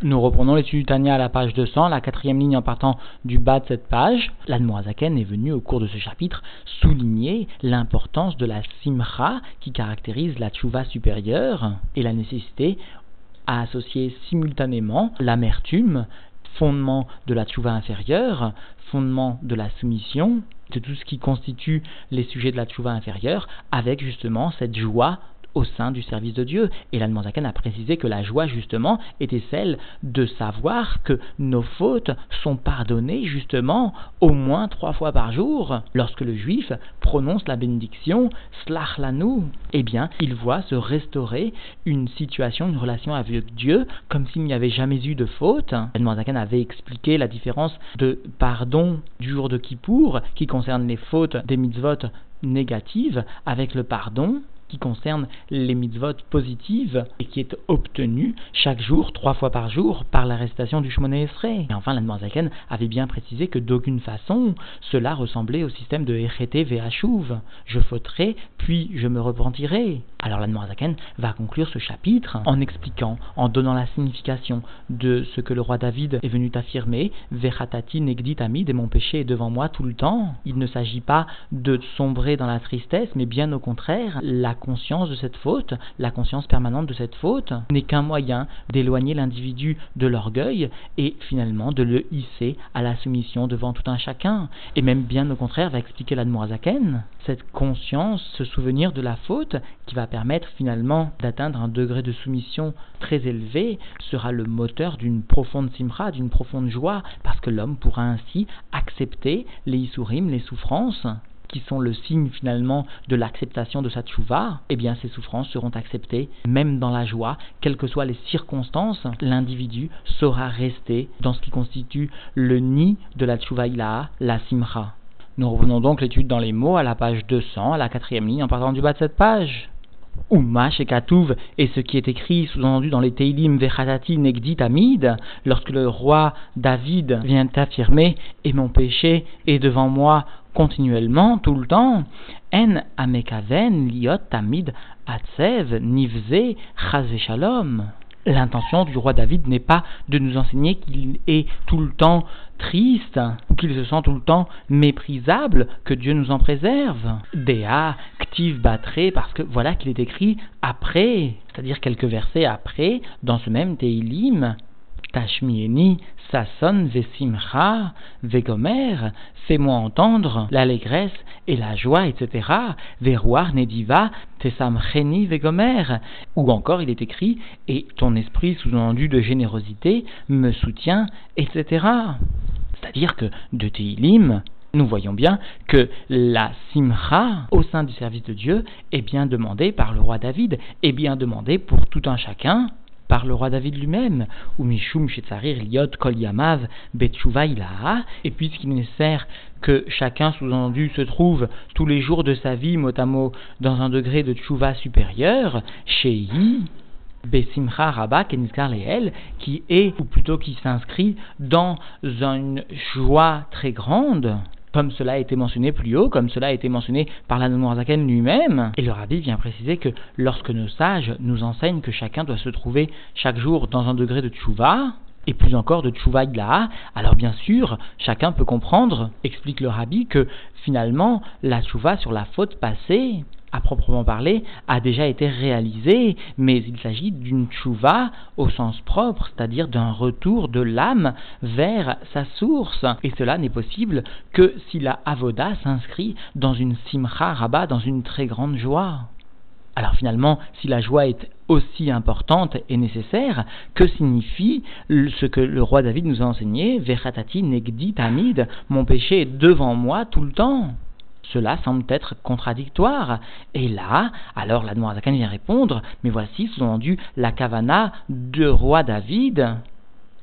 Nous reprenons l'étude du à la page 200, la quatrième ligne en partant du bas de cette page. L'Admorazaken est venu au cours de ce chapitre souligner l'importance de la simcha qui caractérise la tchouva supérieure et la nécessité à associer simultanément l'amertume, fondement de la tchouva inférieure, fondement de la soumission, de tout ce qui constitue les sujets de la tchouva inférieure, avec justement cette joie au sein du service de Dieu. Et l'Almanzakan a précisé que la joie, justement, était celle de savoir que nos fautes sont pardonnées, justement, au moins trois fois par jour. Lorsque le juif prononce la bénédiction, Slach lanu, eh bien, il voit se restaurer une situation, une relation avec Dieu, comme s'il n'y avait jamais eu de faute. L'Almanzakan avait expliqué la différence de pardon du jour de Kippour, qui concerne les fautes des mitzvot négatives, avec le pardon qui concerne les mitzvot positives et qui est obtenu chaque jour, trois fois par jour, par l'arrestation du Shmoné Esrei. Et enfin, l'Admorazaken avait bien précisé que d'aucune façon cela ressemblait au système de Echete Ve'ashuv. Je fauterai, puis je me repentirai. Alors l'Admorazaken va conclure ce chapitre en expliquant, en donnant la signification de ce que le roi David est venu affirmer Vechatati negdit amid et mon péché est devant moi tout le temps. Il ne s'agit pas de sombrer dans la tristesse, mais bien au contraire, la conscience de cette faute, la conscience permanente de cette faute, n'est qu'un moyen d'éloigner l'individu de l'orgueil et finalement de le hisser à la soumission devant tout un chacun. Et même bien au contraire, va expliquer l'Admorazaken, cette conscience, ce souvenir de la faute qui va permettre finalement d'atteindre un degré de soumission très élevé sera le moteur d'une profonde simra, d'une profonde joie, parce que l'homme pourra ainsi accepter les isurim, les souffrances, qui sont le signe finalement de l'acceptation de sa tchouva, eh bien ces souffrances seront acceptées même dans la joie, quelles que soient les circonstances, l'individu saura rester dans ce qui constitue le nid de la tchouva ilaha, la simcha. Nous revenons donc l'étude dans les mots à la page 200, à la quatrième ligne, en partant du bas de cette page. Ouma Shekatouv et ce qui est écrit sous-entendu dans les Teilim Vechatati Negdit Amid, lorsque le roi David vient affirmer et mon péché est devant moi continuellement, tout le temps. En amekaven liot tamid atsev nivze shalom. L'intention du roi David n'est pas de nous enseigner qu'il est tout le temps triste ou qu'il se sent tout le temps méprisable, que Dieu nous en préserve. Dea, ktiv batre, parce que voilà qu'il est écrit après, c'est-à-dire quelques versets après, dans ce même Teilim, Tashmieni, Sasson, Vesimcha, Vegomer, fais-moi entendre l'allégresse et la joie, etc. Verouar, Nediva, Tesamcheni, Vegomer. Ou encore, il est écrit, et ton esprit sous-entendu de générosité me soutient, etc. C'est-à-dire que de Teilim, nous voyons bien que la simcha au sein du service de Dieu est bien demandée par le roi David, est bien demandée pour tout un chacun, par le roi David lui-même, ou Mishum Shetzarir Liot Kol Yamav et puisqu'il est nécessaire que chacun sous-entendu se trouve tous les jours de sa vie, mot à dans un degré de tchouva supérieur, Shei, Besimcha Rabba Kenizkar Leel, qui est, ou plutôt qui s'inscrit dans une joie très grande, comme cela a été mentionné plus haut, comme cela a été mentionné par l'Anouarzaken lui-même. Et le rabbi vient préciser que lorsque nos sages nous enseignent que chacun doit se trouver chaque jour dans un degré de tchouva, et plus encore de tchouva là, alors bien sûr, chacun peut comprendre, explique le rabbi, que finalement, la tchouva sur la faute passée, à proprement parler, a déjà été réalisé, mais il s'agit d'une tchouva au sens propre, c'est-à-dire d'un retour de l'âme vers sa source. Et cela n'est possible que si la avoda s'inscrit dans une simcha rabat, dans une très grande joie. Alors finalement, si la joie est aussi importante et nécessaire, que signifie ce que le roi David nous a enseigné? Vechatati negdi tamid, mon péché est devant moi tout le temps cela semble être contradictoire. Et là, alors la Noirzakan vient répondre, mais voici sous-entendu la kavana de roi David.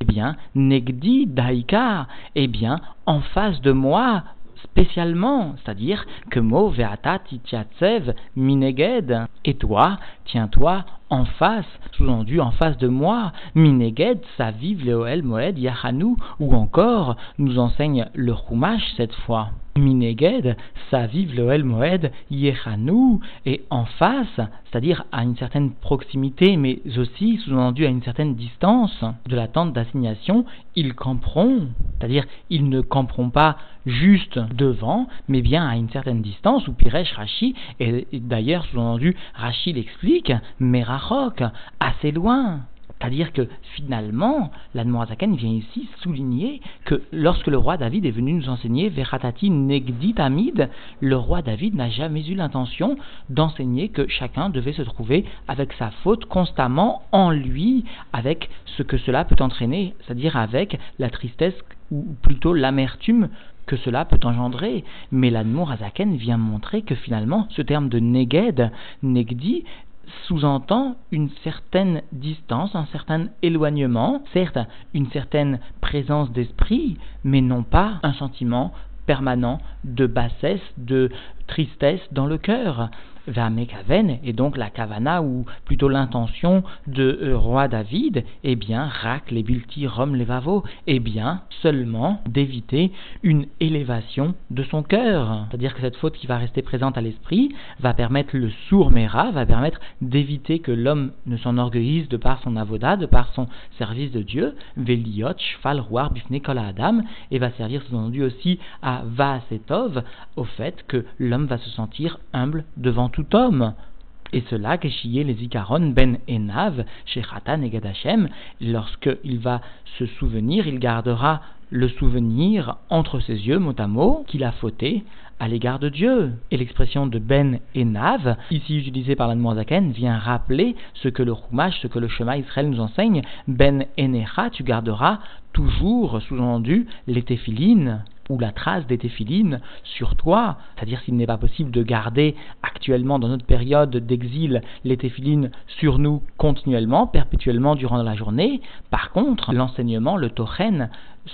Eh bien, Negdi Daika, eh bien, en face de moi, spécialement, c'est-à-dire que mo veata titiatsev mineged, et toi, tiens-toi en face, sous-entendu en face de moi, mineged, sa vive leoel moed yahanu, ou encore, nous enseigne le Chumash cette fois. Mineged, Saviv Loel Moed, Yechanou, et en face, c'est-à-dire à une certaine proximité, mais aussi sous-entendu à une certaine distance de la tente d'assignation, ils camperont, c'est-à-dire ils ne camperont pas juste devant, mais bien à une certaine distance, où Piresh Rashi, et d'ailleurs sous-entendu Rashi l'explique, Merachok, assez loin. C'est-à-dire que finalement, l'Admorazaken vient ici souligner que lorsque le roi David est venu nous enseigner Veratati Negdit Amid, le roi David n'a jamais eu l'intention d'enseigner que chacun devait se trouver avec sa faute constamment en lui, avec ce que cela peut entraîner, c'est-à-dire avec la tristesse ou plutôt l'amertume que cela peut engendrer. Mais l'Admorazaken vient montrer que finalement, ce terme de Neged, Negdi, sous-entend une certaine distance, un certain éloignement, certes une certaine présence d'esprit, mais non pas un sentiment permanent de bassesse, de tristesse dans le cœur. Vamekaven, et donc la kavana, ou plutôt l'intention de euh, roi David, eh bien, rak les bilti rom levavo, eh bien, seulement d'éviter une élévation de son cœur. C'est-à-dire que cette faute qui va rester présente à l'esprit va permettre le sourd mera, va permettre d'éviter que l'homme ne s'enorgueillisse de par son avoda, de par son service de Dieu, veliot, shfal, roar, bifne, adam, et va servir sous-entendu aussi à vaasetov, au fait que l'homme va se sentir humble devant tout homme. Et cela, Keshiye les Ikaron ben Enav, chez Khatan et Gadashem, lorsqu'il va se souvenir, il gardera le souvenir entre ses yeux, mot à mot, qu'il a fauté à l'égard de Dieu. Et l'expression de Ben Enav, ici utilisée par la Zaken, vient rappeler ce que le Chumash, ce que le Shema Israël nous enseigne. Ben Enecha, tu garderas toujours, sous-entendu, les téphilines ou la trace des téphilines sur toi, c'est-à-dire s'il n'est pas possible de garder actuellement dans notre période d'exil les téphilines sur nous continuellement, perpétuellement durant la journée, par contre, l'enseignement, le tochen,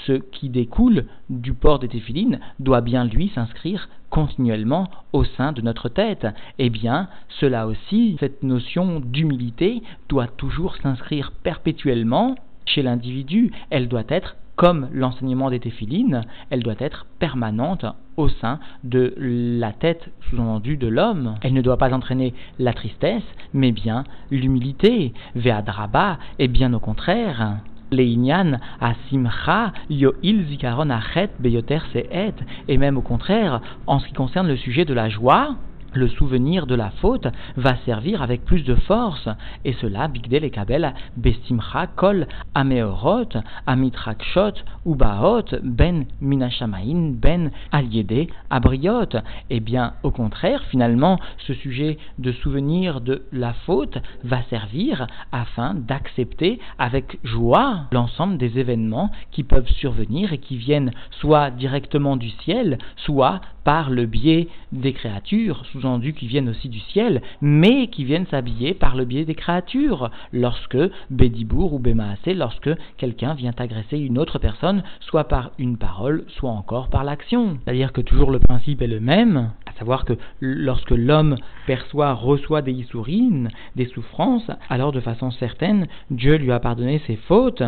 ce qui découle du port des téphilines, doit bien lui s'inscrire continuellement au sein de notre tête. Eh bien, cela aussi, cette notion d'humilité doit toujours s'inscrire perpétuellement chez l'individu, elle doit être comme l'enseignement des téphilines, elle doit être permanente au sein de la tête, sous-entendu, de l'homme. Elle ne doit pas entraîner la tristesse, mais bien l'humilité. Veadraba, et bien au contraire. Leinian asimcha yoil zikaron achet beyoter seet. Et même au contraire, en ce qui concerne le sujet de la joie, le souvenir de la faute va servir avec plus de force, et cela, Bigdel et Kabel, Bestimcha, Kol, Ameorot, Amitrakshot, Ubaot, Ben Minashamain, Ben Aliede, Abriot. Eh bien, au contraire, finalement, ce sujet de souvenir de la faute va servir afin d'accepter avec joie l'ensemble des événements qui peuvent survenir et qui viennent soit directement du ciel, soit par le biais des créatures, sous-entendu qui viennent aussi du ciel, mais qui viennent s'habiller par le biais des créatures, lorsque Bédibour ou Bémaasé, lorsque quelqu'un vient agresser une autre personne, soit par une parole, soit encore par l'action. C'est-à-dire que toujours le principe est le même, à savoir que lorsque l'homme perçoit, reçoit des issourines, des souffrances, alors de façon certaine, Dieu lui a pardonné ses fautes,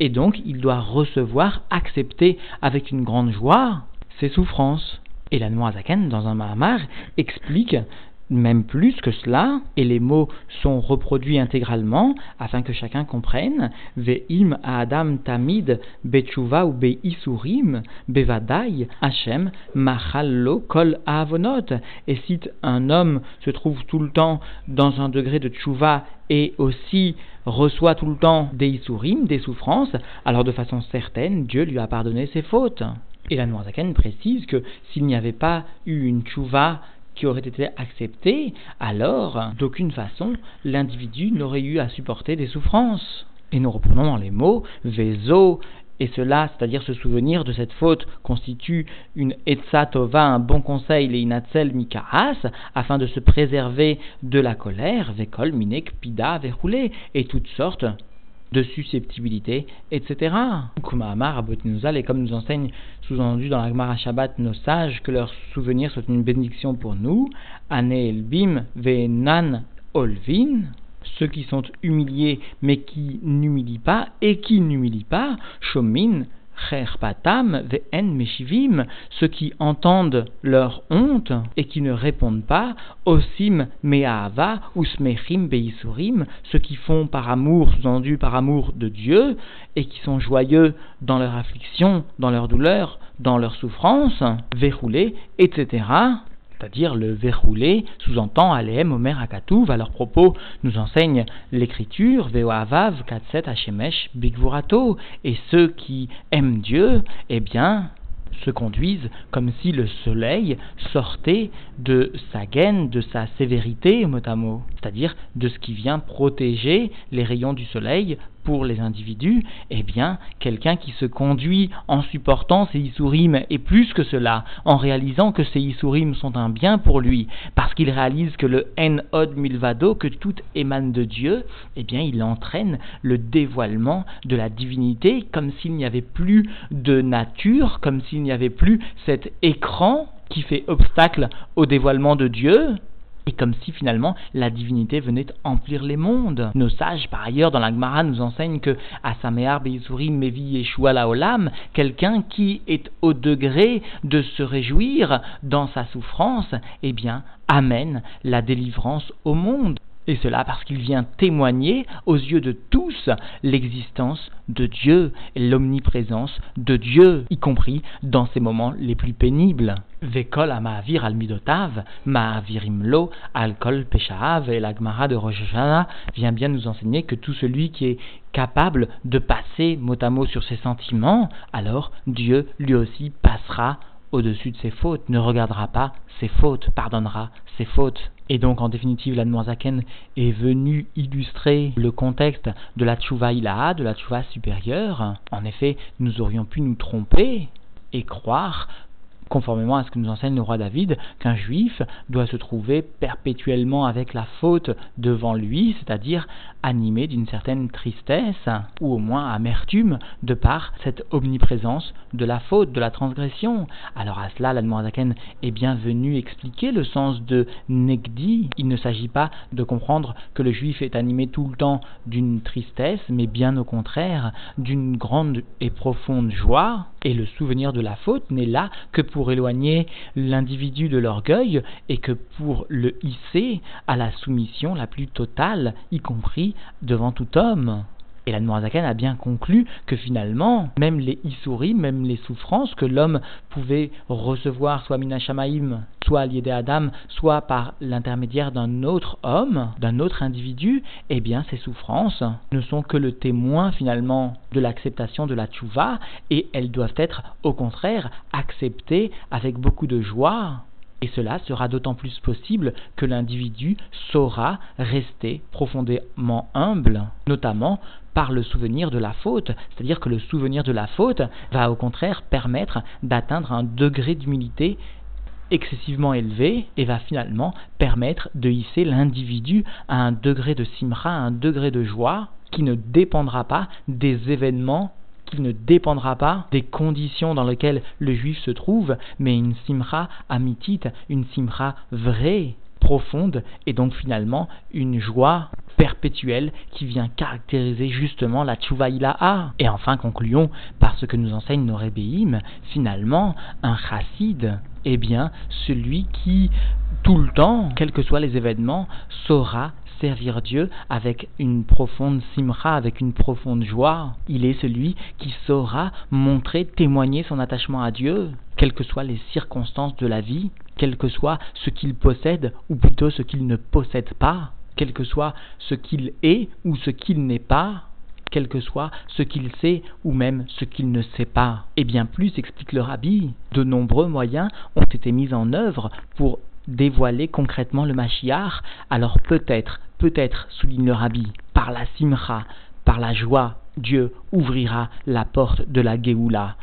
et donc il doit recevoir, accepter avec une grande joie ses souffrances. Et la Noazaken, dans un Mahamar, explique même plus que cela, et les mots sont reproduits intégralement afin que chacun comprenne. Ve'im Adam tamid bechuva ou be'isurim bevadai Hashem machallo kol avonot. Et si un homme se trouve tout le temps dans un degré de tchouva et aussi reçoit tout le temps des isurim, des souffrances, alors de façon certaine, Dieu lui a pardonné ses fautes. Et la Noirzaken précise que s'il n'y avait pas eu une tchouva qui aurait été acceptée, alors d'aucune façon l'individu n'aurait eu à supporter des souffrances. Et nous reprenons dans les mots Vezo, et cela, c'est-à-dire se souvenir de cette faute, constitue une etzatova, un bon conseil, les inatzel mikaas, afin de se préserver de la colère, vekol, minek, pida, verroulé, et toutes sortes de susceptibilité, etc. Et comme nous enseigne sous-entendu dans la Gemara Shabbat nos sages, que leur souvenir soit une bénédiction pour nous, Elbim Venan Olvin, ceux qui sont humiliés mais qui n'humilient pas, et qui n'humilient pas, Shomin ceux qui entendent leur honte et qui ne répondent pas, osim me'ahava ou smechim ceux qui font par amour, sous-entendu par amour de Dieu, et qui sont joyeux dans leur affliction, dans leur douleur, dans leur souffrance, verroulés, etc c'est-à-dire le verroulé, sous-entend Aleem Omer Akatouv, à leur propos nous enseigne l'écriture, Veoavav Katset Hashemesh Bigvurato, et ceux qui aiment Dieu, eh bien, se conduisent comme si le soleil sortait de sa gaine, de sa sévérité, mot à mot, c'est-à-dire de ce qui vient protéger les rayons du soleil pour les individus, eh bien, quelqu'un qui se conduit en supportant ces Isurim, et plus que cela, en réalisant que ces Isurim sont un bien pour lui, parce qu'il réalise que le En Od Milvado, que tout émane de Dieu, eh bien, il entraîne le dévoilement de la divinité, comme s'il n'y avait plus de nature, comme s'il n'y avait plus cet écran qui fait obstacle au dévoilement de Dieu, et comme si finalement la divinité venait emplir les mondes. Nos sages, par ailleurs, dans la Gemara, nous enseignent que Asamear Beisurim Mevi Yeshua Laolam, quelqu'un qui est au degré de se réjouir dans sa souffrance, eh bien, amène la délivrance au monde. Et cela parce qu'il vient témoigner aux yeux de tous l'existence de Dieu l'omniprésence de Dieu, y compris dans ces moments les plus pénibles. Vekol ma'avir al midotav, ma'avirimlo al kol peshaav, et la Gemara de Rosh vient bien nous enseigner que tout celui qui est capable de passer mot à mot sur ses sentiments, alors Dieu lui aussi passera au-dessus de ses fautes, ne regardera pas ses fautes, pardonnera ses fautes. Et donc, en définitive, la Zaken est venue illustrer le contexte de la Tchouva Ilaha, de la Tchouva supérieure. En effet, nous aurions pu nous tromper et croire conformément à ce que nous enseigne le roi David, qu'un juif doit se trouver perpétuellement avec la faute devant lui, c'est-à-dire animé d'une certaine tristesse ou au moins amertume de par cette omniprésence de la faute, de la transgression. Alors à cela, l'Admorazaken est bien venu expliquer le sens de Negdi. Il ne s'agit pas de comprendre que le juif est animé tout le temps d'une tristesse, mais bien au contraire d'une grande et profonde joie, et le souvenir de la faute n'est là que pour pour éloigner l'individu de l'orgueil et que pour le hisser à la soumission la plus totale, y compris devant tout homme. Et la Noirzakan a bien conclu que finalement, même les Issouri, même les souffrances que l'homme pouvait recevoir, soit Minashamaim, soit à des Adam, soit par l'intermédiaire d'un autre homme, d'un autre individu, eh bien ces souffrances ne sont que le témoin finalement de l'acceptation de la tchouva et elles doivent être au contraire acceptées avec beaucoup de joie. Et cela sera d'autant plus possible que l'individu saura rester profondément humble, notamment par le souvenir de la faute, c'est-à-dire que le souvenir de la faute va au contraire permettre d'atteindre un degré d'humilité excessivement élevé et va finalement permettre de hisser l'individu à un degré de simra, à un degré de joie qui ne dépendra pas des événements qui ne dépendra pas des conditions dans lesquelles le juif se trouve, mais une simra amitit, une simra vraie, profonde, et donc finalement une joie perpétuelle qui vient caractériser justement la tchouvaïla'a. Et enfin, concluons par ce que nous enseigne nos rébéim, finalement, un chassid, eh bien, celui qui, tout le temps, quels que soient les événements, saura servir Dieu avec une profonde simra, avec une profonde joie. Il est celui qui saura montrer, témoigner son attachement à Dieu, quelles que soient les circonstances de la vie, quel que soit ce qu'il possède, ou plutôt ce qu'il ne possède pas, quel que soit ce qu'il est ou ce qu'il n'est pas, quel que soit ce qu'il sait ou même ce qu'il ne sait pas. Et bien plus, explique le rabbi, de nombreux moyens ont été mis en œuvre pour dévoiler concrètement le Mashiach, alors peut-être, peut-être, souligne le rabbi, par la simcha, par la joie, Dieu ouvrira la porte de la Géoula.